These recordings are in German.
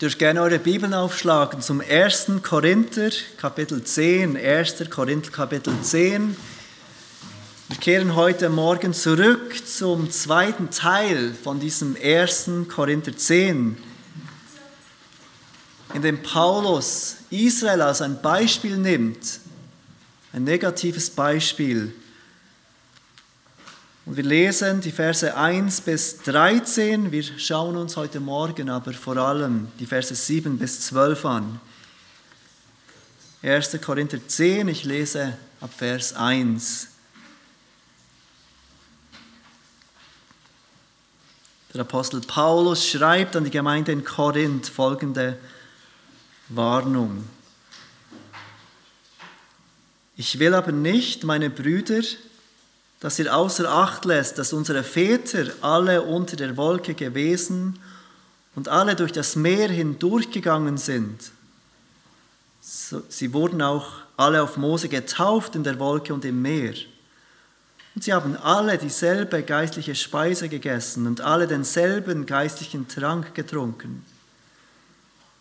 dürft gerne eure Bibeln aufschlagen zum 1. Korinther, Kapitel 10. 1. Korinther, Kapitel 10. Wir kehren heute Morgen zurück zum zweiten Teil von diesem 1. Korinther 10, in dem Paulus Israel als ein Beispiel nimmt, ein negatives Beispiel und wir lesen die Verse 1 bis 13. Wir schauen uns heute Morgen aber vor allem die Verse 7 bis 12 an. 1. Korinther 10, ich lese ab Vers 1. Der Apostel Paulus schreibt an die Gemeinde in Korinth folgende Warnung. Ich will aber nicht, meine Brüder, dass ihr außer Acht lässt, dass unsere Väter alle unter der Wolke gewesen und alle durch das Meer hindurchgegangen sind. Sie wurden auch alle auf Mose getauft in der Wolke und im Meer. Und sie haben alle dieselbe geistliche Speise gegessen und alle denselben geistlichen Trank getrunken.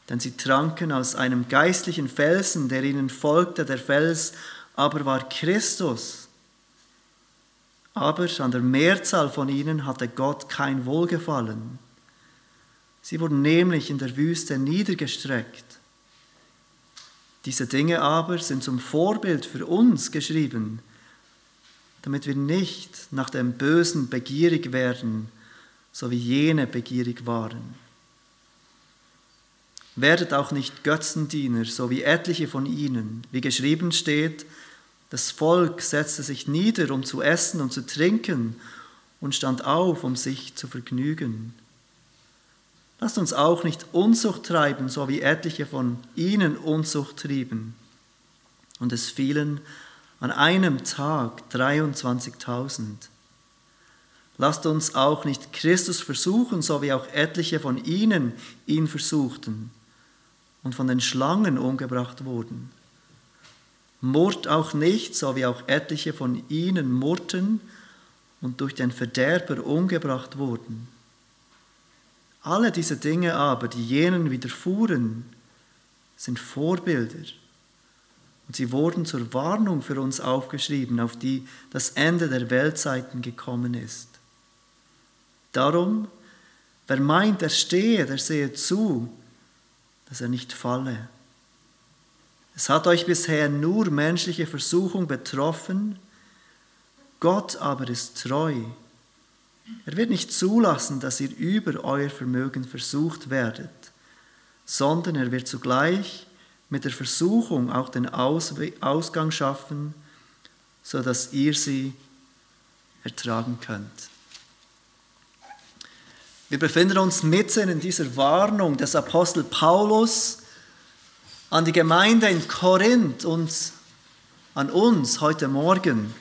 Denn sie tranken aus einem geistlichen Felsen, der ihnen folgte, der Fels aber war Christus. Aber an der Mehrzahl von ihnen hatte Gott kein Wohlgefallen. Sie wurden nämlich in der Wüste niedergestreckt. Diese Dinge aber sind zum Vorbild für uns geschrieben, damit wir nicht nach dem Bösen begierig werden, so wie jene begierig waren. Werdet auch nicht Götzendiener, so wie etliche von ihnen, wie geschrieben steht, das Volk setzte sich nieder, um zu essen und zu trinken, und stand auf, um sich zu vergnügen. Lasst uns auch nicht Unzucht treiben, so wie etliche von ihnen Unzucht trieben. Und es fielen an einem Tag 23.000. Lasst uns auch nicht Christus versuchen, so wie auch etliche von ihnen ihn versuchten und von den Schlangen umgebracht wurden. Murrt auch nicht, so wie auch etliche von ihnen murrten und durch den Verderber umgebracht wurden. Alle diese Dinge aber, die jenen widerfuhren, sind Vorbilder. Und sie wurden zur Warnung für uns aufgeschrieben, auf die das Ende der Weltzeiten gekommen ist. Darum, wer meint, er stehe, der sehe zu, dass er nicht falle. Es hat euch bisher nur menschliche Versuchung betroffen, Gott aber ist treu. Er wird nicht zulassen, dass ihr über euer Vermögen versucht werdet, sondern er wird zugleich mit der Versuchung auch den Ausgang schaffen, so dass ihr sie ertragen könnt. Wir befinden uns mitten in dieser Warnung des Apostel Paulus, an die Gemeinde in Korinth und an uns heute Morgen.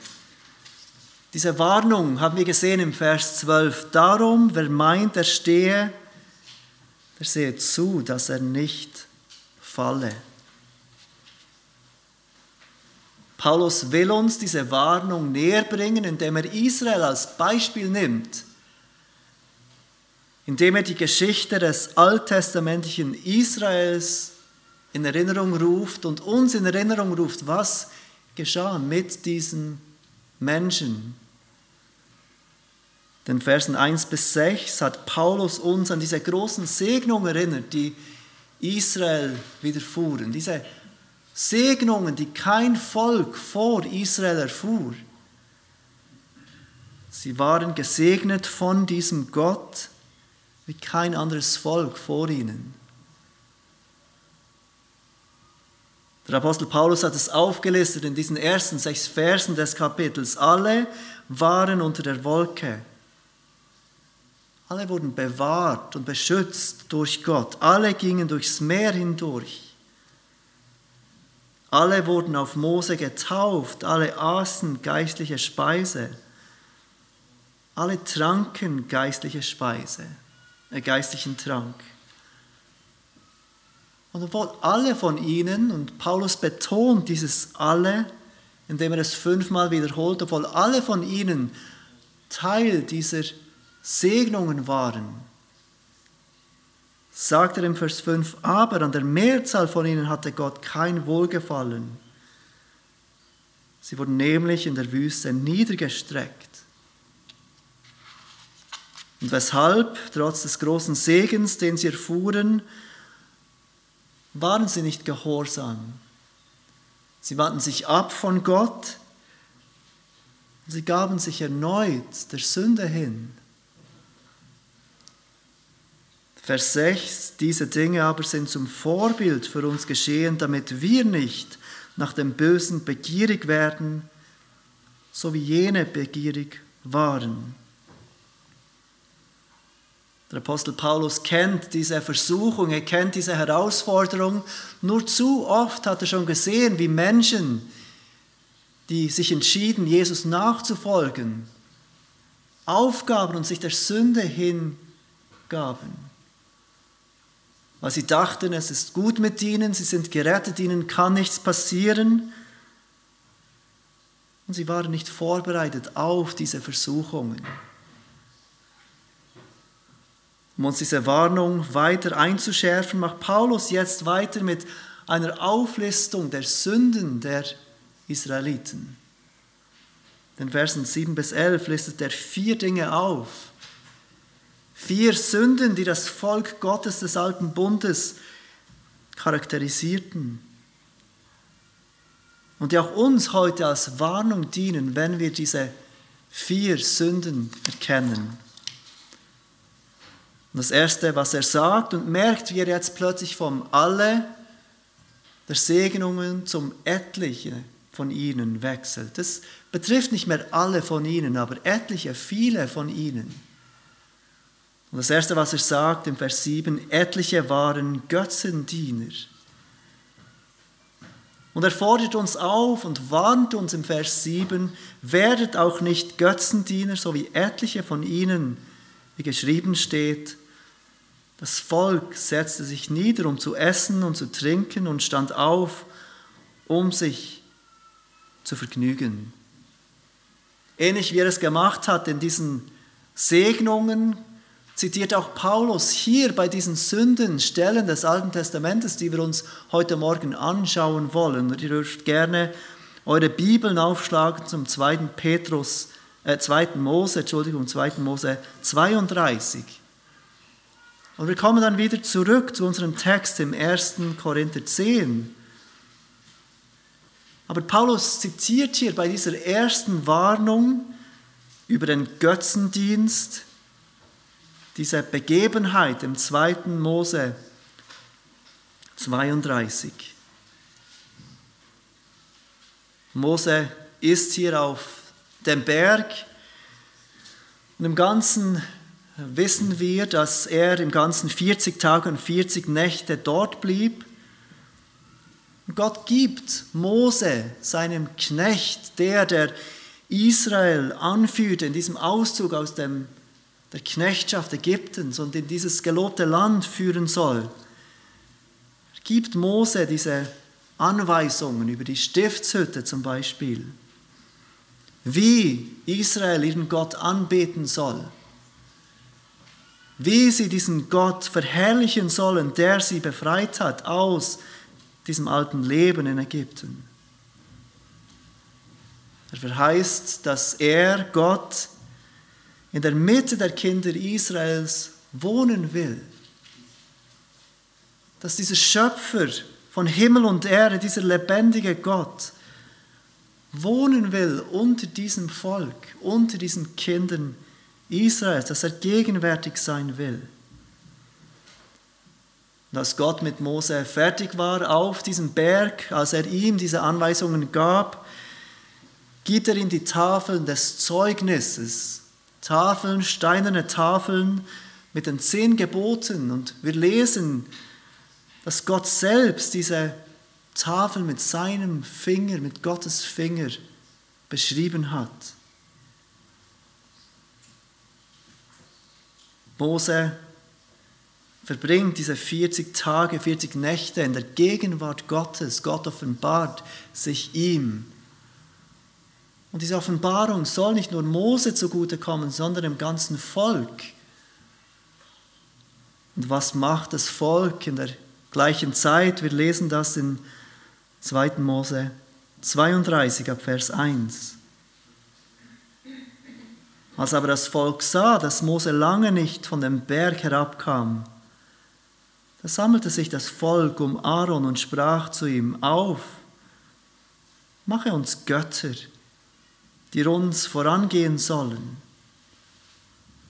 Diese Warnung haben wir gesehen im Vers 12. Darum, wer meint, er stehe, der sehe zu, dass er nicht falle. Paulus will uns diese Warnung näher bringen, indem er Israel als Beispiel nimmt, indem er die Geschichte des alttestamentlichen Israels in Erinnerung ruft und uns in Erinnerung ruft, was geschah mit diesen Menschen. Den Versen 1 bis 6 hat Paulus uns an diese großen Segnungen erinnert, die Israel widerfuhren. Diese Segnungen, die kein Volk vor Israel erfuhr. Sie waren gesegnet von diesem Gott wie kein anderes Volk vor ihnen. Der Apostel Paulus hat es aufgelistet in diesen ersten sechs Versen des Kapitels. Alle waren unter der Wolke. Alle wurden bewahrt und beschützt durch Gott. Alle gingen durchs Meer hindurch. Alle wurden auf Mose getauft. Alle aßen geistliche Speise. Alle tranken geistliche Speise, äh, geistlichen Trank. Und obwohl alle von ihnen, und Paulus betont dieses alle, indem er es fünfmal wiederholt, obwohl alle von ihnen Teil dieser Segnungen waren, sagt er im Vers 5, aber an der Mehrzahl von ihnen hatte Gott kein Wohlgefallen. Sie wurden nämlich in der Wüste niedergestreckt. Und weshalb, trotz des großen Segens, den sie erfuhren, waren sie nicht gehorsam. Sie wandten sich ab von Gott sie gaben sich erneut der Sünde hin. Vers 6, diese Dinge aber sind zum Vorbild für uns geschehen, damit wir nicht nach dem Bösen begierig werden, so wie jene begierig waren. Der Apostel Paulus kennt diese Versuchung, er kennt diese Herausforderung. Nur zu oft hat er schon gesehen, wie Menschen, die sich entschieden, Jesus nachzufolgen, aufgaben und sich der Sünde hingaben weil sie dachten, es ist gut mit ihnen, sie sind gerettet, ihnen kann nichts passieren. Und sie waren nicht vorbereitet auf diese Versuchungen. Um uns diese Warnung weiter einzuschärfen, macht Paulus jetzt weiter mit einer Auflistung der Sünden der Israeliten. In Versen 7 bis 11 listet er vier Dinge auf, Vier Sünden, die das Volk Gottes des alten Bundes charakterisierten. Und die auch uns heute als Warnung dienen, wenn wir diese vier Sünden erkennen. Und das Erste, was er sagt, und merkt, wie er jetzt plötzlich vom Alle der Segnungen zum Etliche von ihnen wechselt. Das betrifft nicht mehr alle von ihnen, aber etliche, viele von ihnen. Und das Erste, was er sagt im Vers 7, etliche waren Götzendiener. Und er fordert uns auf und warnt uns im Vers 7, werdet auch nicht Götzendiener, so wie etliche von ihnen, wie geschrieben steht. Das Volk setzte sich nieder, um zu essen und zu trinken und stand auf, um sich zu vergnügen. Ähnlich wie er es gemacht hat in diesen Segnungen, zitiert auch Paulus hier bei diesen Sündenstellen des Alten Testamentes, die wir uns heute Morgen anschauen wollen. Und ihr dürft gerne eure Bibeln aufschlagen zum 2. Petrus, äh, 2. Mose, Entschuldigung, 2. Mose 32. Und wir kommen dann wieder zurück zu unserem Text im 1. Korinther 10. Aber Paulus zitiert hier bei dieser ersten Warnung über den Götzendienst, diese Begebenheit im 2. Mose 32. Mose ist hier auf dem Berg und im Ganzen wissen wir, dass er im Ganzen 40 Tage und 40 Nächte dort blieb. Gott gibt Mose, seinem Knecht, der, der Israel anführte in diesem Auszug aus dem der Knechtschaft Ägyptens und in dieses gelobte Land führen soll, gibt Mose diese Anweisungen über die Stiftshütte zum Beispiel, wie Israel ihren Gott anbeten soll, wie sie diesen Gott verherrlichen sollen, der sie befreit hat aus diesem alten Leben in Ägypten. Er verheißt, dass er, Gott, in der Mitte der Kinder Israels wohnen will. Dass dieser Schöpfer von Himmel und Erde, dieser lebendige Gott, wohnen will unter diesem Volk, unter diesen Kindern Israels, dass er gegenwärtig sein will. Und als Gott mit Mose fertig war auf diesem Berg, als er ihm diese Anweisungen gab, gibt er ihm die Tafeln des Zeugnisses Tafeln, steinerne Tafeln mit den zehn Geboten. Und wir lesen, dass Gott selbst diese Tafel mit seinem Finger, mit Gottes Finger beschrieben hat. Mose verbringt diese 40 Tage, 40 Nächte in der Gegenwart Gottes. Gott offenbart sich ihm und diese Offenbarung soll nicht nur Mose zugutekommen, sondern dem ganzen Volk. Und was macht das Volk in der gleichen Zeit? Wir lesen das in 2. Mose 32 ab Vers 1. Als aber das Volk sah, dass Mose lange nicht von dem Berg herabkam, da sammelte sich das Volk um Aaron und sprach zu ihm, auf, mache uns Götter, die uns vorangehen sollen.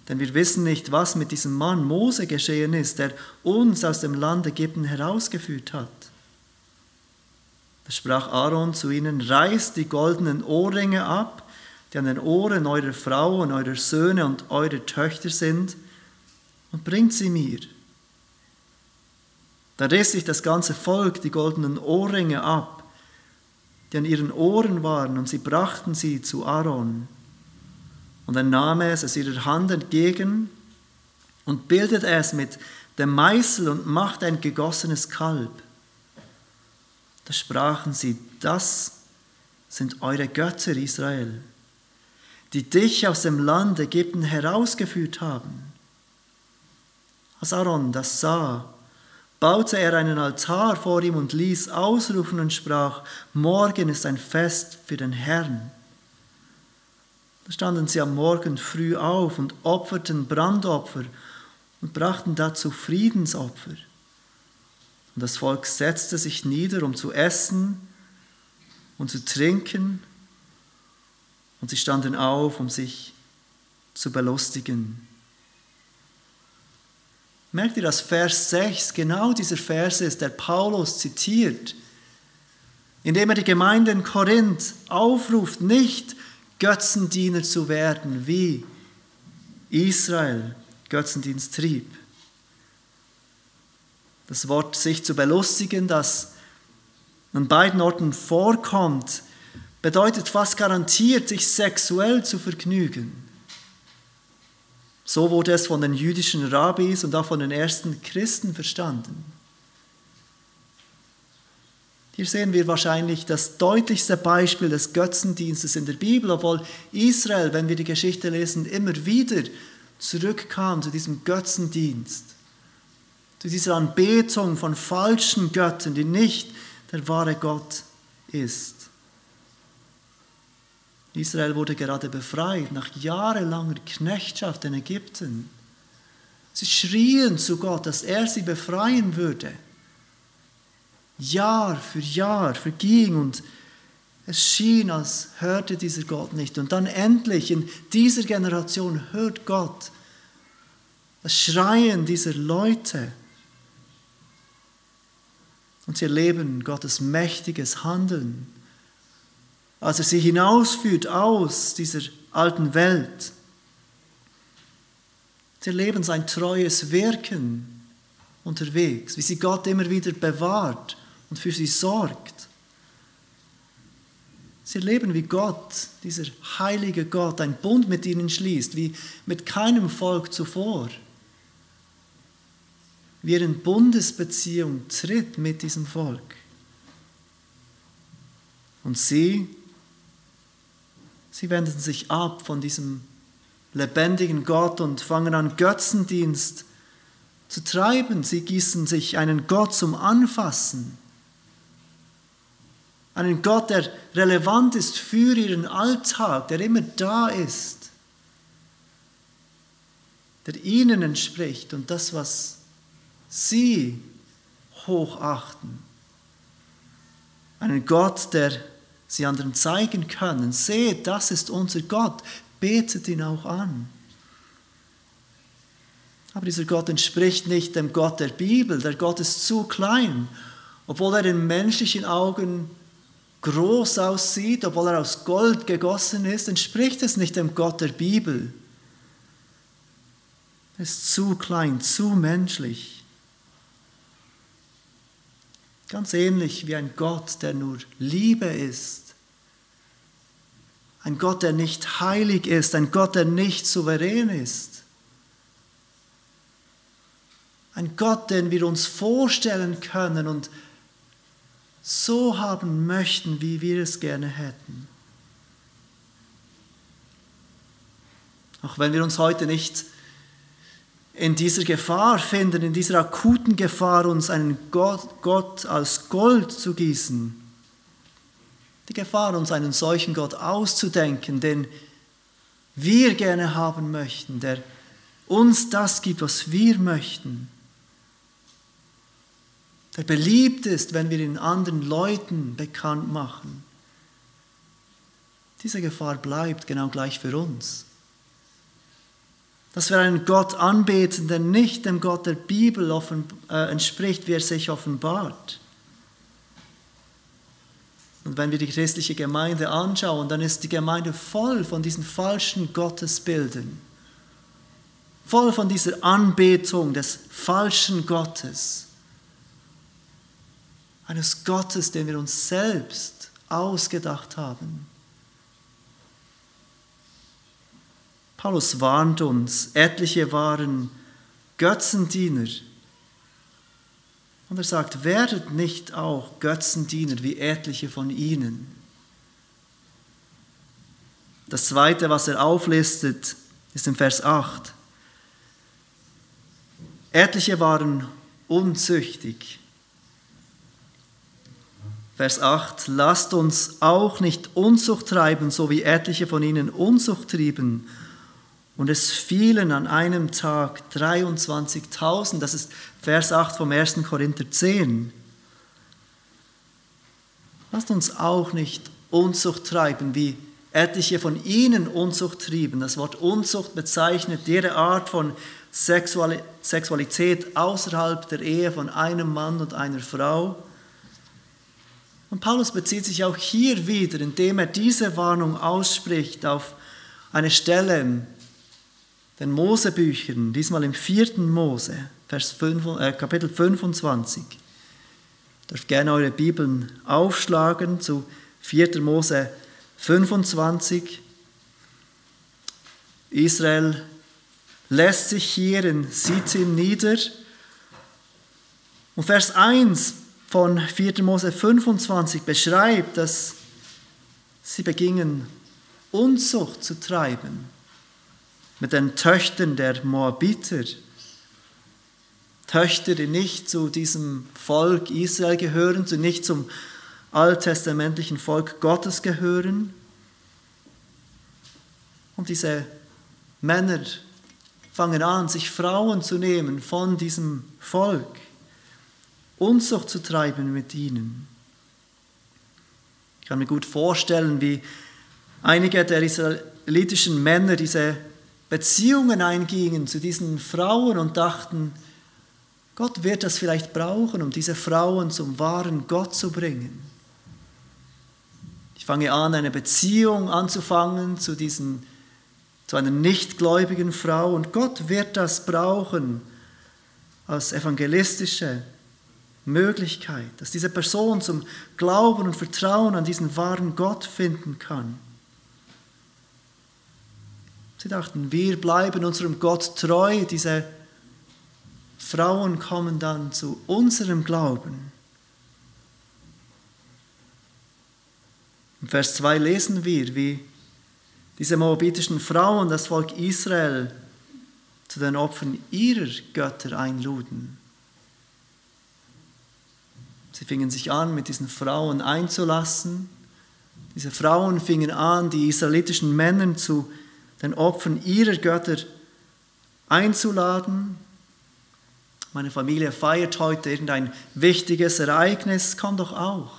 Denn wir wissen nicht, was mit diesem Mann Mose geschehen ist, der uns aus dem Land Ägypten herausgeführt hat. Da sprach Aaron zu ihnen, reißt die goldenen Ohrringe ab, die an den Ohren eurer Frauen, eurer Söhne und eurer Töchter sind, und bringt sie mir. Da riss sich das ganze Volk die goldenen Ohrringe ab, die an ihren Ohren waren, und sie brachten sie zu Aaron. Und er nahm es aus ihrer Hand entgegen und bildete es mit dem Meißel und machte ein gegossenes Kalb. Da sprachen sie, das sind eure Götter, Israel, die dich aus dem Land Ägypten herausgeführt haben. Als Aaron das sah, baute er einen Altar vor ihm und ließ ausrufen und sprach, morgen ist ein Fest für den Herrn. Da standen sie am Morgen früh auf und opferten Brandopfer und brachten dazu Friedensopfer. Und das Volk setzte sich nieder, um zu essen und zu trinken, und sie standen auf, um sich zu belustigen. Merkt ihr, dass Vers 6 genau dieser Vers ist, der Paulus zitiert, indem er die Gemeinde in Korinth aufruft, nicht Götzendiener zu werden, wie Israel Götzendienst trieb. Das Wort sich zu belustigen, das an beiden Orten vorkommt, bedeutet fast garantiert, sich sexuell zu vergnügen. So wurde es von den jüdischen Rabbis und auch von den ersten Christen verstanden. Hier sehen wir wahrscheinlich das deutlichste Beispiel des Götzendienstes in der Bibel, obwohl Israel, wenn wir die Geschichte lesen, immer wieder zurückkam zu diesem Götzendienst, zu dieser Anbetung von falschen Göttern, die nicht der wahre Gott ist. Israel wurde gerade befreit nach jahrelanger Knechtschaft in Ägypten. Sie schrien zu Gott, dass er sie befreien würde. Jahr für Jahr verging und es schien, als hörte dieser Gott nicht. Und dann endlich in dieser Generation hört Gott das Schreien dieser Leute. Und sie erleben Gottes mächtiges Handeln, als er sie hinausführt aus dieser alten Welt. Sie erleben sein treues Wirken unterwegs, wie sie Gott immer wieder bewahrt und für sie sorgt. Sie erleben, wie Gott, dieser heilige Gott, einen Bund mit ihnen schließt, wie mit keinem Volk zuvor. Wie er in Bundesbeziehung tritt mit diesem Volk. Und sie, sie wenden sich ab von diesem lebendigen Gott und fangen an, Götzendienst zu treiben. Sie gießen sich einen Gott zum Anfassen einen Gott, der relevant ist für ihren Alltag, der immer da ist, der ihnen entspricht und das, was sie hochachten. Einen Gott, der sie anderen zeigen können. Seht, das ist unser Gott. Betet ihn auch an. Aber dieser Gott entspricht nicht dem Gott der Bibel. Der Gott ist zu klein, obwohl er in menschlichen Augen groß aussieht, obwohl er aus Gold gegossen ist, entspricht es nicht dem Gott der Bibel. Er ist zu klein, zu menschlich. Ganz ähnlich wie ein Gott, der nur Liebe ist. Ein Gott, der nicht heilig ist, ein Gott, der nicht souverän ist. Ein Gott, den wir uns vorstellen können und so haben möchten, wie wir es gerne hätten. Auch wenn wir uns heute nicht in dieser Gefahr finden, in dieser akuten Gefahr, uns einen Gott, Gott als Gold zu gießen. Die Gefahr, uns einen solchen Gott auszudenken, den wir gerne haben möchten, der uns das gibt, was wir möchten, der beliebt ist, wenn wir ihn anderen Leuten bekannt machen. Diese Gefahr bleibt genau gleich für uns. Dass wir einen Gott anbeten, der nicht dem Gott der Bibel äh, entspricht, wie er sich offenbart. Und wenn wir die christliche Gemeinde anschauen, dann ist die Gemeinde voll von diesen falschen Gottesbildern, voll von dieser Anbetung des falschen Gottes, eines Gottes, den wir uns selbst ausgedacht haben. Paulus warnt uns, etliche waren Götzendiener. Und er sagt, werdet nicht auch Götzendiener wie etliche von ihnen. Das zweite, was er auflistet, ist im Vers 8. Etliche waren unzüchtig. Vers 8, lasst uns auch nicht Unzucht treiben, so wie etliche von ihnen Unzucht trieben und es fielen an einem Tag 23.000. Das ist Vers 8 vom 1. Korinther 10. Lasst uns auch nicht Unzucht treiben, wie etliche von ihnen Unzucht trieben. Das Wort Unzucht bezeichnet jede Art von Sexualität außerhalb der Ehe von einem Mann und einer Frau. Und Paulus bezieht sich auch hier wieder, indem er diese Warnung ausspricht, auf eine Stelle den Mosebüchern, diesmal im vierten Mose, Vers 5, äh, Kapitel 25. Ihr dürft gerne eure Bibeln aufschlagen zu 4. Mose 25. Israel lässt sich hier in Sitim nieder. Und Vers 1 von 4. Mose 25 beschreibt, dass sie begingen, Unzucht zu treiben mit den Töchtern der Moabiter. Töchter, die nicht zu diesem Volk Israel gehören, zu nicht zum alttestamentlichen Volk Gottes gehören. Und diese Männer fangen an, sich Frauen zu nehmen von diesem Volk, Unzucht zu treiben mit ihnen. Ich kann mir gut vorstellen, wie einige der israelitischen Männer diese Beziehungen eingingen zu diesen Frauen und dachten, Gott wird das vielleicht brauchen, um diese Frauen zum wahren Gott zu bringen. Ich fange an, eine Beziehung anzufangen zu, diesen, zu einer nichtgläubigen Frau und Gott wird das brauchen als evangelistische Möglichkeit, dass diese Person zum Glauben und Vertrauen an diesen wahren Gott finden kann. Sie dachten, wir bleiben unserem Gott treu. Diese Frauen kommen dann zu unserem Glauben. Im Vers 2 lesen wir, wie diese moabitischen Frauen das Volk Israel zu den Opfern ihrer Götter einluden. Sie fingen sich an, mit diesen Frauen einzulassen. Diese Frauen fingen an, die israelitischen Männer zu den Opfern ihrer Götter einzuladen. Meine Familie feiert heute irgendein wichtiges Ereignis, komm doch auch.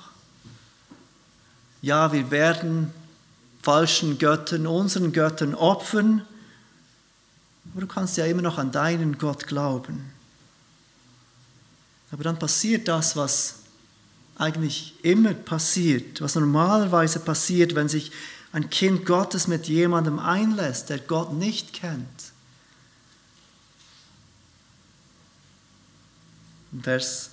Ja, wir werden falschen Göttern, unseren Göttern opfern, aber du kannst ja immer noch an deinen Gott glauben. Aber dann passiert das, was eigentlich immer passiert, was normalerweise passiert, wenn sich ein Kind Gottes mit jemandem einlässt, der Gott nicht kennt. Vers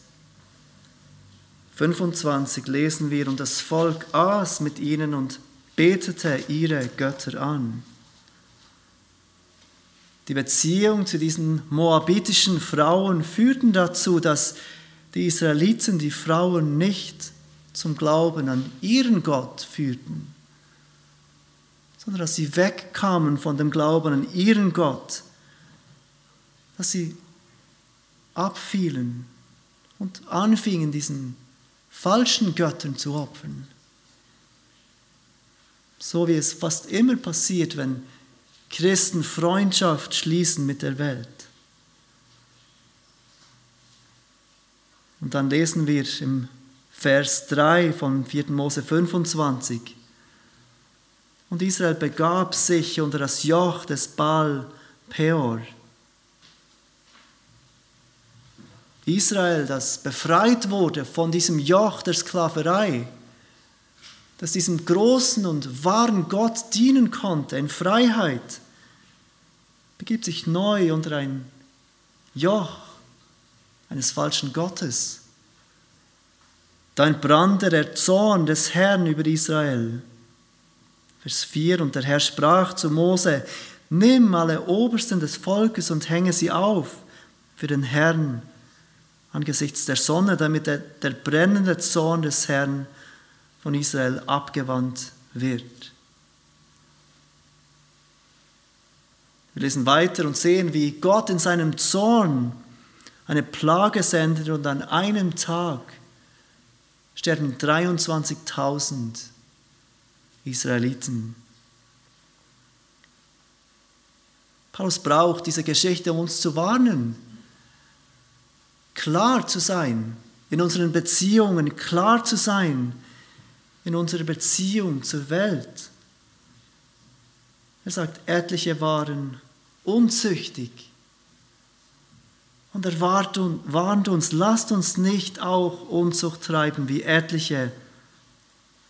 25 lesen wir, und das Volk aß mit ihnen und betete ihre Götter an. Die Beziehung zu diesen moabitischen Frauen führten dazu, dass die Israeliten die Frauen nicht zum Glauben an ihren Gott führten, sondern dass sie wegkamen von dem Glauben an ihren Gott, dass sie abfielen und anfingen, diesen falschen Göttern zu opfern. So wie es fast immer passiert, wenn Christen Freundschaft schließen mit der Welt. Und dann lesen wir im Vers 3 von 4. Mose 25. Und Israel begab sich unter das Joch des Baal Peor. Israel, das befreit wurde von diesem Joch der Sklaverei, das diesem großen und wahren Gott dienen konnte in Freiheit, begibt sich neu unter ein Joch eines falschen Gottes. Da entbrannte der Zorn des Herrn über Israel. Vers 4, und der Herr sprach zu Mose, nimm alle Obersten des Volkes und hänge sie auf für den Herrn angesichts der Sonne, damit der, der brennende Zorn des Herrn von Israel abgewandt wird. Wir lesen weiter und sehen, wie Gott in seinem Zorn eine Plage sendet und an einem Tag sterben 23.000 Israeliten. Paulus braucht diese Geschichte, um uns zu warnen, klar zu sein in unseren Beziehungen, klar zu sein in unserer Beziehung zur Welt. Er sagt, etliche waren unzüchtig. Und er warnt uns, lasst uns nicht auch Unzucht treiben wie etliche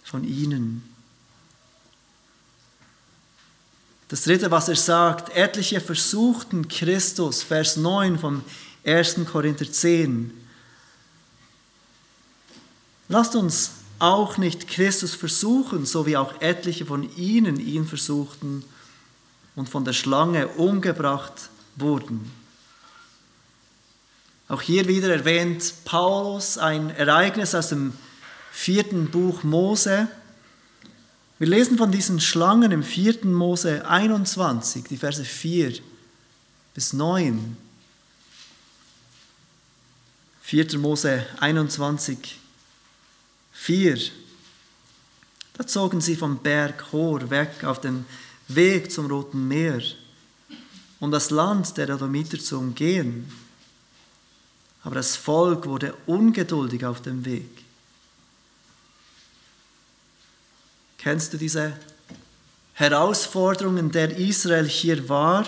von ihnen. Das dritte, was er sagt, etliche versuchten Christus, Vers 9 vom 1. Korinther 10. Lasst uns auch nicht Christus versuchen, so wie auch etliche von ihnen ihn versuchten und von der Schlange umgebracht wurden. Auch hier wieder erwähnt Paulus ein Ereignis aus dem vierten Buch Mose. Wir lesen von diesen Schlangen im vierten Mose 21, die Verse 4 bis 9. 4. Mose 21, 4. Da zogen sie vom Berg Hor weg auf dem Weg zum Roten Meer, um das Land der Edomiter zu umgehen. Aber das Volk wurde ungeduldig auf dem Weg. Kennst du diese Herausforderungen, der Israel hier war?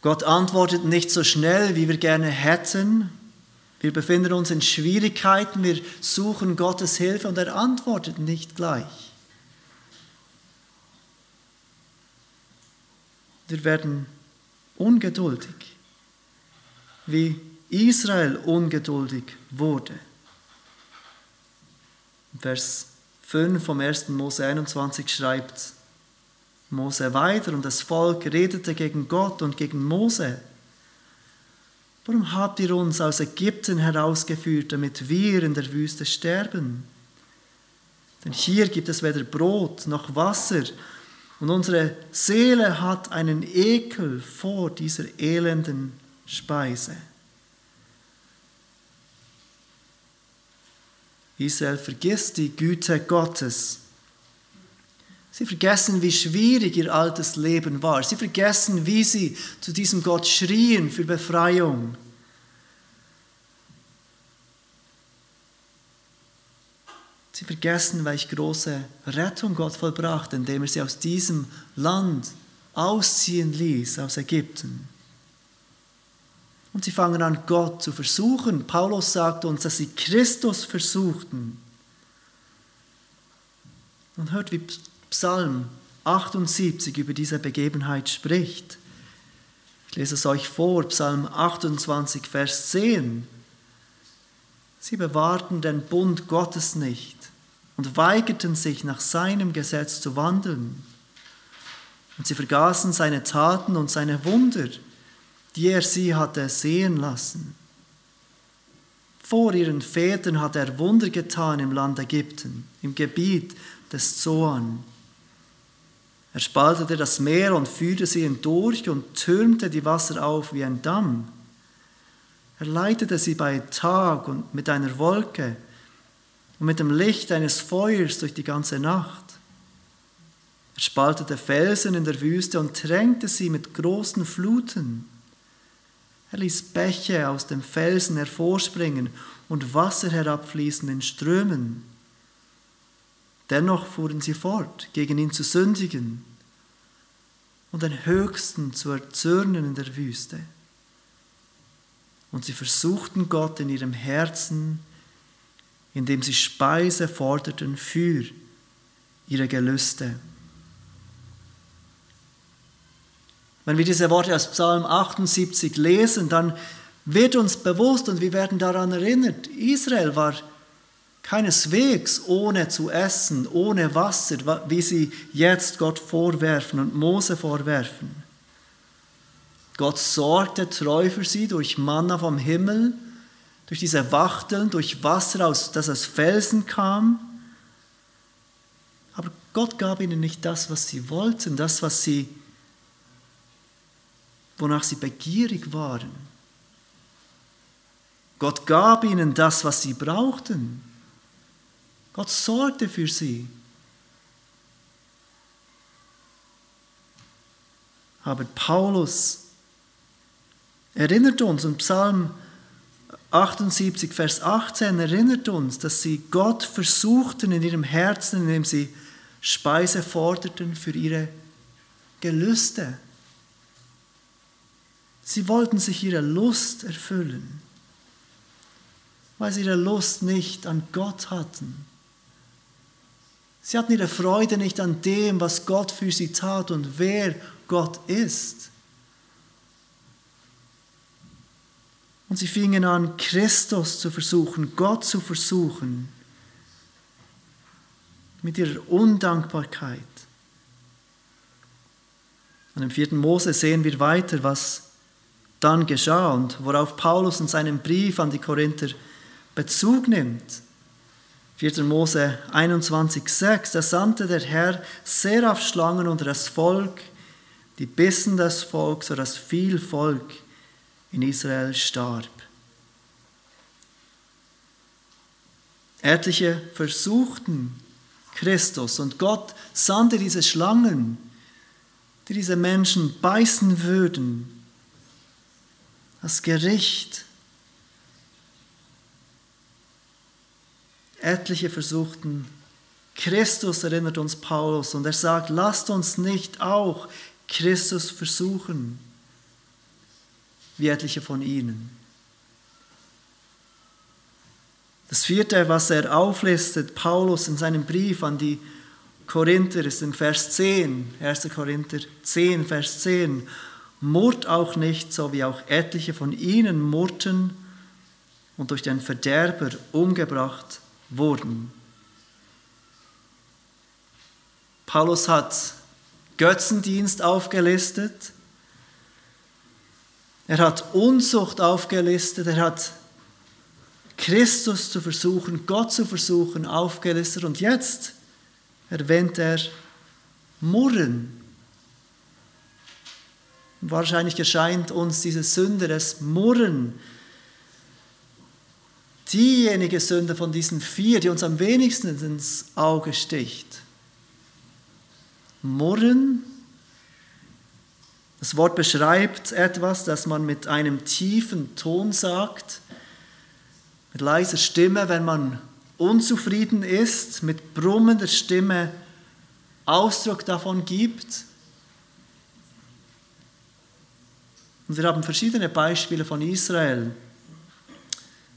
Gott antwortet nicht so schnell, wie wir gerne hätten. Wir befinden uns in Schwierigkeiten, wir suchen Gottes Hilfe und er antwortet nicht gleich. Wir werden ungeduldig, wie Israel ungeduldig wurde. Vers 5 vom 1. Mose 21 schreibt, Mose weiter und das Volk redete gegen Gott und gegen Mose. Warum habt ihr uns aus Ägypten herausgeführt, damit wir in der Wüste sterben? Denn hier gibt es weder Brot noch Wasser und unsere Seele hat einen Ekel vor dieser elenden Speise. Israel vergisst die Güte Gottes Sie vergessen, wie schwierig ihr altes Leben war. Sie vergessen, wie sie zu diesem Gott schrien für Befreiung. Sie vergessen, welche große Rettung Gott vollbracht, indem er sie aus diesem Land ausziehen ließ, aus Ägypten. Und sie fangen an, Gott zu versuchen. Paulus sagt uns, dass sie Christus versuchten. Und hört, wie Psalm 78 über diese Begebenheit spricht. Ich lese es euch vor, Psalm 28, Vers 10. Sie bewahrten den Bund Gottes nicht und weigerten sich, nach seinem Gesetz zu wandeln. Und sie vergaßen seine Taten und seine Wunder, die er sie hatte sehen lassen. Vor ihren Vätern hat er Wunder getan im Land Ägypten, im Gebiet des Zoan Er spaltete das Meer und führte sie hindurch und türmte die Wasser auf wie ein Damm. Er leitete sie bei Tag und mit einer Wolke und mit dem Licht eines Feuers durch die ganze Nacht. Er spaltete Felsen in der Wüste und tränkte sie mit großen Fluten. Er ließ Bäche aus dem Felsen hervorspringen und Wasser herabfließen in Strömen. Dennoch fuhren sie fort, gegen ihn zu sündigen und den Höchsten zu erzürnen in der Wüste. Und sie versuchten Gott in ihrem Herzen, indem sie Speise forderten für ihre Gelüste. Wenn wir diese Worte aus Psalm 78 lesen, dann wird uns bewusst und wir werden daran erinnert, Israel war keineswegs ohne zu essen, ohne Wasser, wie sie jetzt Gott vorwerfen und Mose vorwerfen. Gott sorgte treu für sie durch Manna vom Himmel, durch diese Wachteln, durch Wasser, aus, das aus Felsen kam. Aber Gott gab ihnen nicht das, was sie wollten, das, was sie, wonach sie begierig waren. Gott gab ihnen das, was sie brauchten. Gott sorgte für sie. Aber Paulus erinnert uns und Psalm 78, Vers 18 erinnert uns, dass sie Gott versuchten in ihrem Herzen, indem sie Speise forderten für ihre Gelüste. Sie wollten sich ihre Lust erfüllen, weil sie ihre Lust nicht an Gott hatten. Sie hatten ihre Freude nicht an dem, was Gott für sie tat und wer Gott ist. Und sie fingen an, Christus zu versuchen, Gott zu versuchen, mit ihrer Undankbarkeit. Und im vierten Mose sehen wir weiter, was dann geschah und worauf Paulus in seinem Brief an die Korinther Bezug nimmt. 4. Mose 21,6 Da sandte der Herr Seraph-Schlangen unter das Volk, die bissen das Volk, sodass viel Volk in Israel starb. Etliche versuchten Christus und Gott sandte diese Schlangen, die diese Menschen beißen würden, das Gericht. Etliche versuchten Christus, erinnert uns Paulus, und er sagt, lasst uns nicht auch Christus versuchen wie etliche von ihnen. Das vierte, was er auflistet, Paulus in seinem Brief an die Korinther, ist in Vers 10, 1. Korinther 10, Vers 10. Murrt auch nicht, so wie auch etliche von ihnen murrten und durch den Verderber umgebracht wurden. Paulus hat Götzendienst aufgelistet, er hat Unzucht aufgelistet, er hat Christus zu versuchen, Gott zu versuchen, aufgelistet. Und jetzt erwähnt er Murren. Wahrscheinlich erscheint uns diese Sünde des Murren, diejenige Sünde von diesen vier, die uns am wenigsten ins Auge sticht. Murren das Wort beschreibt etwas, das man mit einem tiefen Ton sagt, mit leiser Stimme, wenn man unzufrieden ist, mit brummender Stimme Ausdruck davon gibt. Und wir haben verschiedene Beispiele von Israel,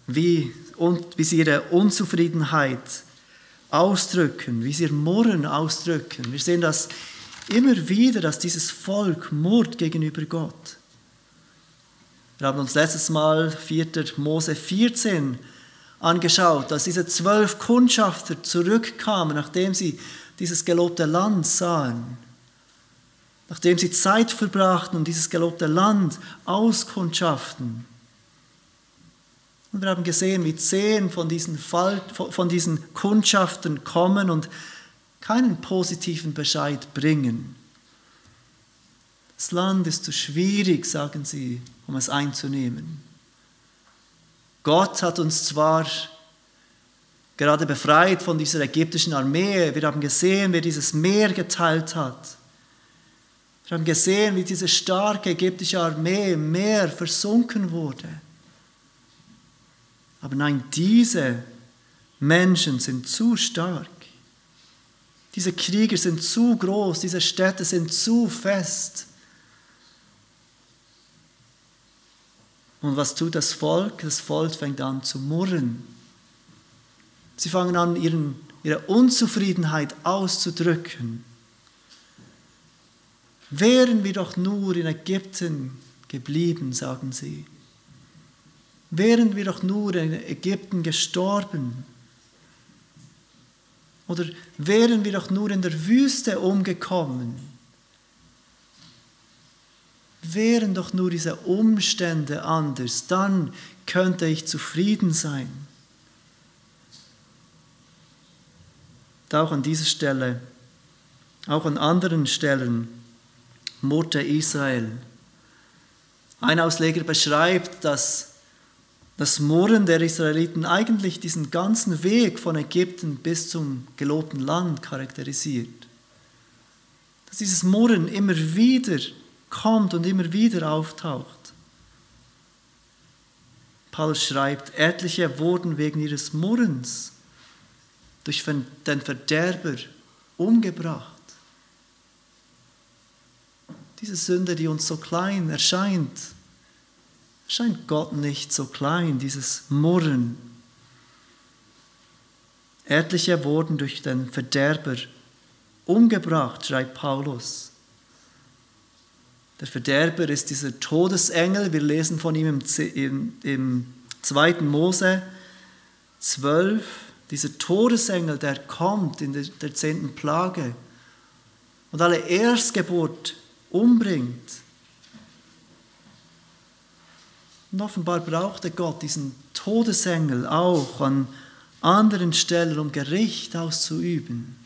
wie, und, wie sie ihre Unzufriedenheit ausdrücken, wie sie ihr Murren ausdrücken. Wir sehen das immer wieder, dass dieses Volk murrt gegenüber Gott. Wir haben uns letztes Mal 4. Mose 14 angeschaut, dass diese zwölf Kundschafter zurückkamen, nachdem sie dieses gelobte Land sahen. Nachdem sie Zeit verbrachten und dieses gelobte Land auskundschaften. Und wir haben gesehen, wie zehn von diesen, Fall, von diesen Kundschaftern kommen und keinen positiven Bescheid bringen. Das Land ist zu schwierig, sagen sie, um es einzunehmen. Gott hat uns zwar gerade befreit von dieser ägyptischen Armee. Wir haben gesehen, wie dieses Meer geteilt hat. Wir haben gesehen, wie diese starke ägyptische Armee im Meer versunken wurde. Aber nein, diese Menschen sind zu stark. Diese Krieger sind zu groß, diese Städte sind zu fest. Und was tut das Volk? Das Volk fängt an zu murren. Sie fangen an, ihren, ihre Unzufriedenheit auszudrücken. Wären wir doch nur in Ägypten geblieben, sagen sie. Wären wir doch nur in Ägypten gestorben. Oder wären wir doch nur in der Wüste umgekommen. Wären doch nur diese Umstände anders, dann könnte ich zufrieden sein. auch an dieser Stelle, auch an anderen Stellen, murrte Israel. Ein Ausleger beschreibt, dass das Murren der Israeliten eigentlich diesen ganzen Weg von Ägypten bis zum gelobten Land charakterisiert. Dass dieses Murren immer wieder kommt und immer wieder auftaucht. Paulus schreibt, etliche wurden wegen ihres Murrens durch den Verderber umgebracht. Diese Sünde, die uns so klein erscheint, erscheint Gott nicht so klein, dieses Murren. Etliche wurden durch den Verderber umgebracht, schreibt Paulus. Der Verderber ist dieser Todesengel, wir lesen von ihm im, im, im 2. Mose 12, dieser Todesengel, der kommt in der, der zehnten Plage und alle Erstgeburt umbringt. Und offenbar brauchte Gott diesen Todesengel auch an anderen Stellen, um Gericht auszuüben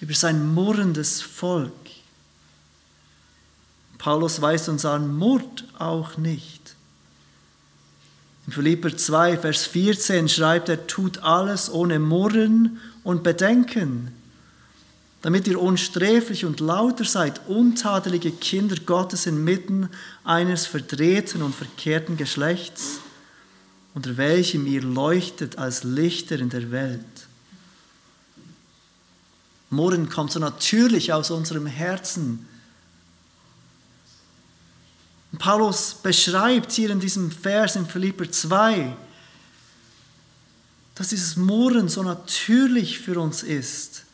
über sein murrendes Volk. Paulus weist uns an, murrt auch nicht. In Philipper 2, Vers 14 schreibt er, tut alles ohne Murren und Bedenken, damit ihr unsträflich und lauter seid, untadelige Kinder Gottes inmitten eines verdrehten und verkehrten Geschlechts, unter welchem ihr leuchtet als Lichter in der Welt. Murren kommt so natürlich aus unserem Herzen, und Paulus beschreibt hier in diesem Vers in Philipper 2, dass dieses Murren so natürlich für uns ist.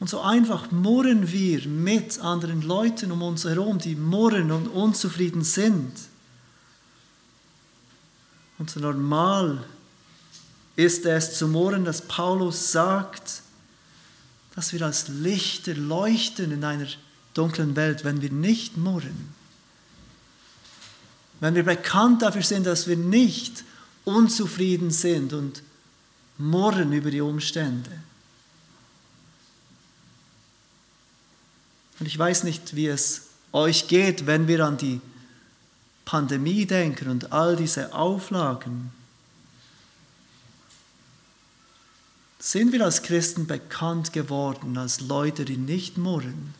Und so einfach murren wir mit anderen Leuten um uns herum, die murren und unzufrieden sind. Und so normal ist es zu murren, dass Paulus sagt, dass wir als Lichter leuchten in einer dunklen Welt, wenn wir nicht murren wenn wir bekannt dafür sind, dass wir nicht unzufrieden sind und murren über die Umstände. Und ich weiß nicht, wie es euch geht, wenn wir an die Pandemie denken und all diese Auflagen. Sind wir als Christen bekannt geworden als Leute, die nicht murren?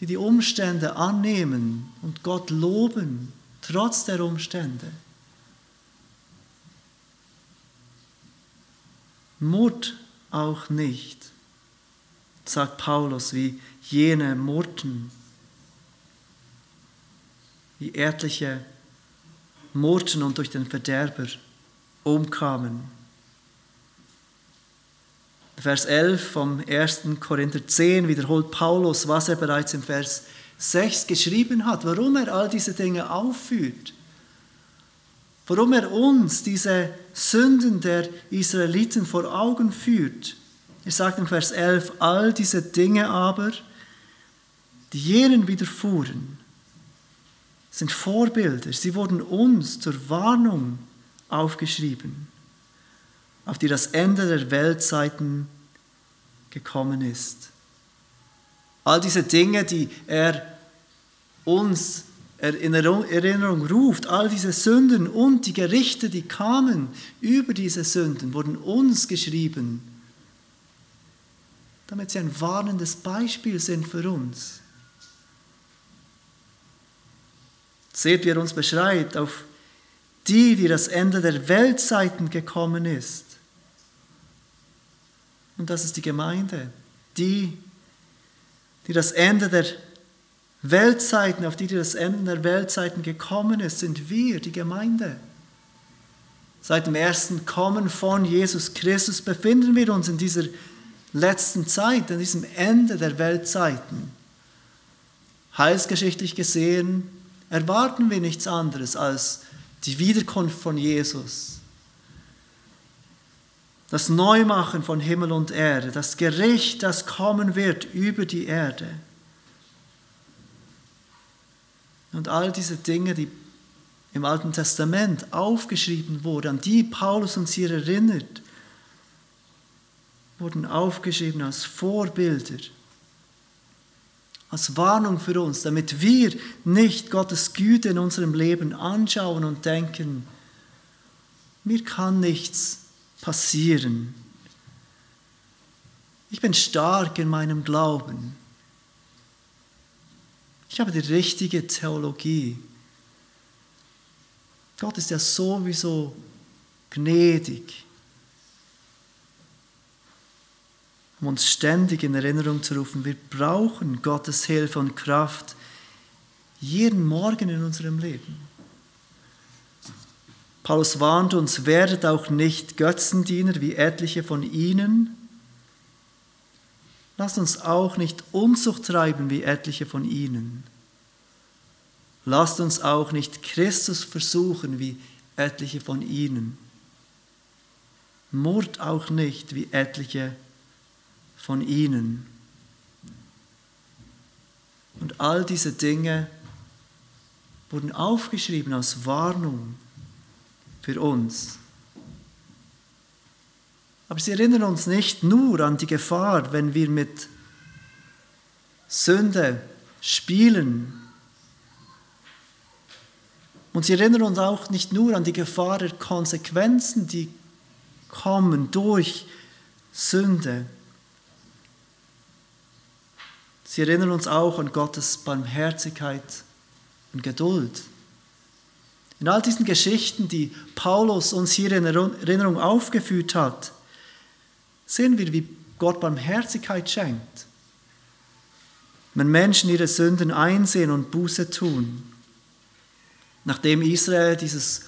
die die Umstände annehmen und Gott loben, trotz der Umstände. Mut auch nicht, sagt Paulus, wie jene murrten, wie etliche murrten und durch den Verderber umkamen. Vers 11 vom 1. Korinther 10 wiederholt Paulus, was er bereits im Vers 6 geschrieben hat, warum er all diese Dinge aufführt, warum er uns diese Sünden der Israeliten vor Augen führt. Er sagt im Vers 11, all diese Dinge aber, die jenen widerfuhren, sind Vorbilder. Sie wurden uns zur Warnung aufgeschrieben, auf die das Ende der Weltzeiten gekommen ist. All diese Dinge, die er uns in Erinnerung ruft, all diese Sünden und die Gerichte, die kamen über diese Sünden, wurden uns geschrieben, damit sie ein warnendes Beispiel sind für uns. Seht, wie er uns beschreibt, auf die, die das Ende der Weltzeiten gekommen ist. Und das ist die Gemeinde, die, die das Ende der Weltzeiten, auf die, die das Ende der Weltzeiten gekommen ist, sind wir, die Gemeinde. Seit dem ersten Kommen von Jesus Christus befinden wir uns in dieser letzten Zeit, in diesem Ende der Weltzeiten. Heilsgeschichtlich gesehen erwarten wir nichts anderes als die Wiederkunft von Jesus, das Neumachen von Himmel und Erde, das Gericht, das kommen wird über die Erde. Und all diese Dinge, die im Alten Testament aufgeschrieben wurden, an die Paulus uns hier erinnert, wurden aufgeschrieben als Vorbilder, als Warnung für uns, damit wir nicht Gottes Güte in unserem Leben anschauen und denken, mir kann nichts passieren. Ich bin stark in meinem Glauben. Ich habe die richtige Theologie. Gott ist ja sowieso gnädig, um uns ständig in Erinnerung zu rufen, wir brauchen Gottes Hilfe und Kraft jeden Morgen in unserem Leben. Paulus warnt uns, werdet auch nicht Götzendiener wie etliche von ihnen. Lasst uns auch nicht Unzucht treiben wie etliche von ihnen. Lasst uns auch nicht Christus versuchen wie etliche von ihnen. Murrt auch nicht wie etliche von ihnen. Und all diese Dinge wurden aufgeschrieben als Warnung für uns. Aber sie erinnern uns nicht nur an die Gefahr, wenn wir mit Sünde spielen. Und sie erinnern uns auch nicht nur an die Gefahr der Konsequenzen, die kommen durch Sünde. Sie erinnern uns auch an Gottes Barmherzigkeit und Geduld. In all diesen Geschichten, die Paulus uns hier in Erinnerung aufgeführt hat, sehen wir, wie Gott Barmherzigkeit schenkt. Wenn Menschen ihre Sünden einsehen und Buße tun, nachdem Israel dieses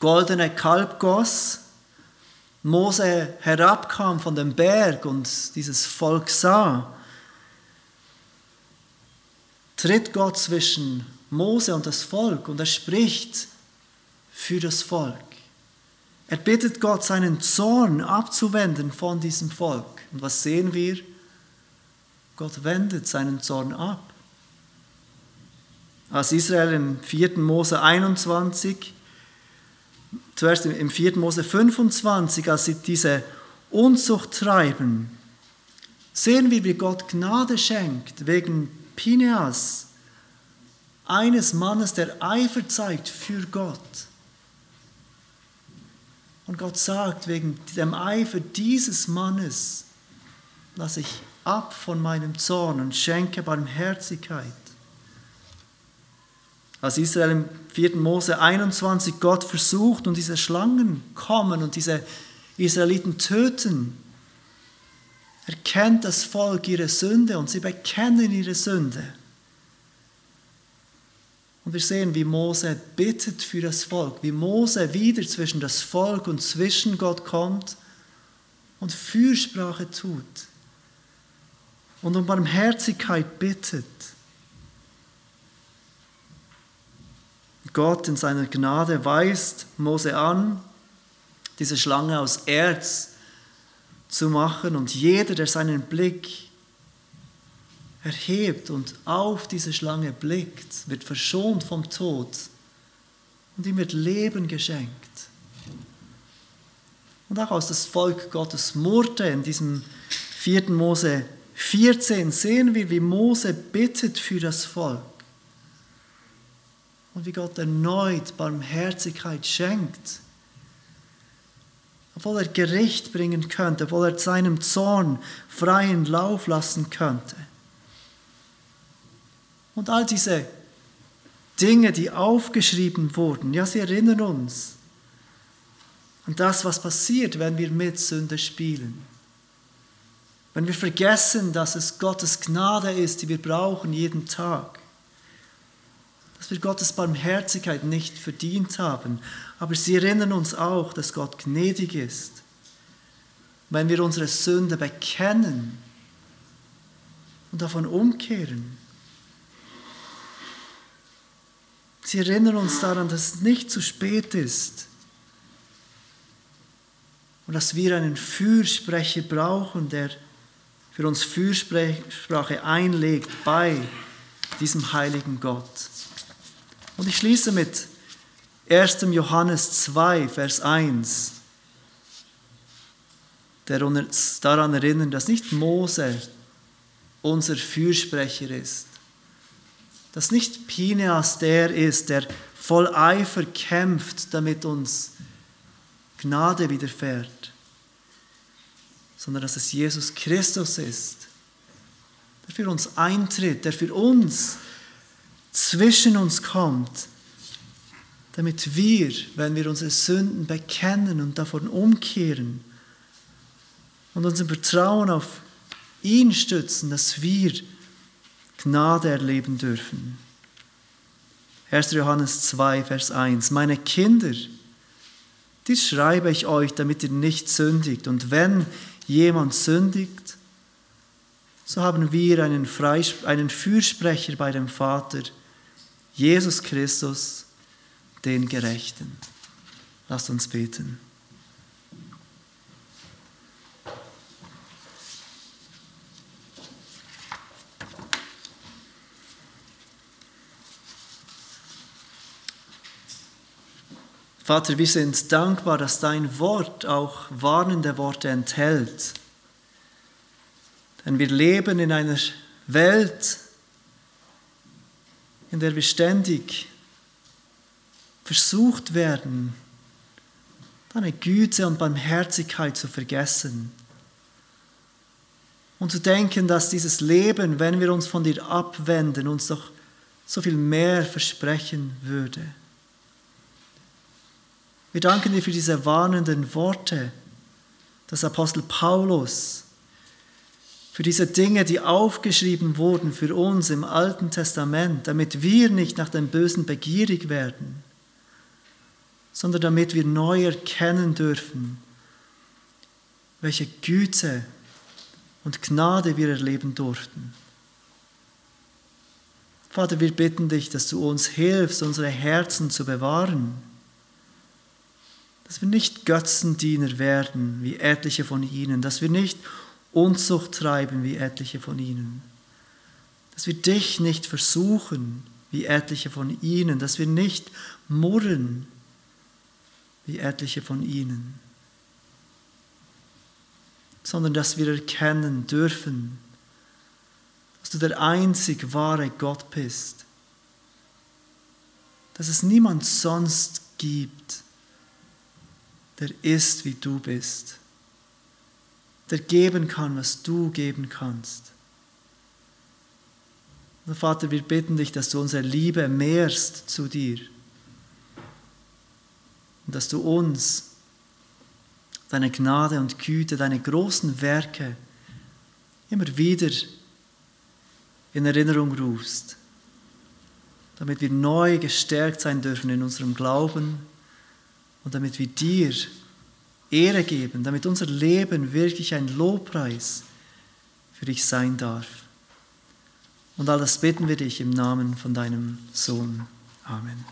goldene Kalb goss, Mose herabkam von dem Berg und dieses Volk sah, tritt Gott zwischen Mose und das Volk und er spricht für das Volk. Er bittet Gott, seinen Zorn abzuwenden von diesem Volk. Und was sehen wir? Gott wendet seinen Zorn ab. Als Israel im 4. Mose 21, zuerst im 4. Mose 25, als sie diese Unzucht treiben, sehen wir, wie Gott Gnade schenkt wegen Pineas, eines Mannes, der Eifer zeigt für Gott. Und Gott sagt, wegen dem Eifer dieses Mannes lasse ich ab von meinem Zorn und schenke Barmherzigkeit. Als Israel im 4. Mose 21 Gott versucht und diese Schlangen kommen und diese Israeliten töten, erkennt das Volk ihre Sünde und sie bekennen ihre Sünde. Und wir sehen, wie Mose bittet für das Volk, wie Mose wieder zwischen das Volk und zwischen Gott kommt und Fürsprache tut und um Barmherzigkeit bittet. Gott in seiner Gnade weist Mose an, diese Schlange aus Erz zu machen und jeder, der seinen Blick erhebt und auf diese Schlange blickt, wird verschont vom Tod und ihm wird Leben geschenkt. Und auch als das Volk Gottes murrte in diesem 4. Mose 14 sehen wir, wie Mose bittet für das Volk und wie Gott erneut Barmherzigkeit schenkt. Obwohl er Gericht bringen könnte, obwohl er seinem Zorn freien Lauf lassen könnte. Und all diese Dinge, die aufgeschrieben wurden, ja, sie erinnern uns an das, was passiert, wenn wir mit Sünde spielen. Wenn wir vergessen, dass es Gottes Gnade ist, die wir brauchen jeden Tag dass wir Gottes Barmherzigkeit nicht verdient haben. Aber sie erinnern uns auch, dass Gott gnädig ist. Wenn wir unsere Sünde bekennen und davon umkehren. Sie erinnern uns daran, dass es nicht zu spät ist und dass wir einen Fürsprecher brauchen, der für uns Fürsprache einlegt bei diesem heiligen Gott. Und ich schließe mit 1. Johannes 2, Vers 1, der uns daran erinnert, dass nicht Mose unser Fürsprecher ist, dass nicht Pineas der ist, der voll Eifer kämpft, damit uns Gnade widerfährt, sondern dass es Jesus Christus ist, der für uns eintritt, der für uns zwischen uns kommt, damit wir, wenn wir unsere Sünden bekennen und davon umkehren und unser Vertrauen auf ihn stützen, dass wir Gnade erleben dürfen. 1. Johannes 2, Vers 1. Meine Kinder, dies schreibe ich euch, damit ihr nicht sündigt. Und wenn jemand sündigt, so haben wir einen, Freisp einen Fürsprecher bei dem Vater, Jesus Christus, den Gerechten. Lasst uns beten. Vater, wir sind dankbar, dass dein Wort auch warnende Worte enthält. Denn wir leben in einer Welt, in der wir ständig versucht werden, deine Güte und Barmherzigkeit zu vergessen. Und zu denken, dass dieses Leben, wenn wir uns von dir abwenden, uns doch so viel mehr versprechen würde. Wir danken dir für diese warnenden Worte des Apostel Paulus, für diese Dinge, die aufgeschrieben wurden für uns im Alten Testament, damit wir nicht nach dem Bösen begierig werden, sondern damit wir neu erkennen dürfen, welche Güte und Gnade wir erleben durften. Vater, wir bitten dich, dass du uns hilfst, unsere Herzen zu bewahren, dass wir nicht Götzendiener werden, wie etliche von ihnen, dass wir nicht Unzucht treiben wie etliche von ihnen. Dass wir dich nicht versuchen wie etliche von ihnen, dass wir nicht murren wie etliche von ihnen, sondern dass wir erkennen dürfen, dass du der einzig wahre Gott bist, dass es niemand sonst gibt, der ist, wie du bist der geben kann, was du geben kannst. Und Vater, wir bitten dich, dass du unsere Liebe mehrst zu dir und dass du uns deine Gnade und Güte, deine großen Werke immer wieder in Erinnerung rufst, damit wir neu gestärkt sein dürfen in unserem Glauben und damit wir dir Ehre geben, damit unser Leben wirklich ein Lobpreis für dich sein darf. Und all das bitten wir dich im Namen von deinem Sohn. Amen.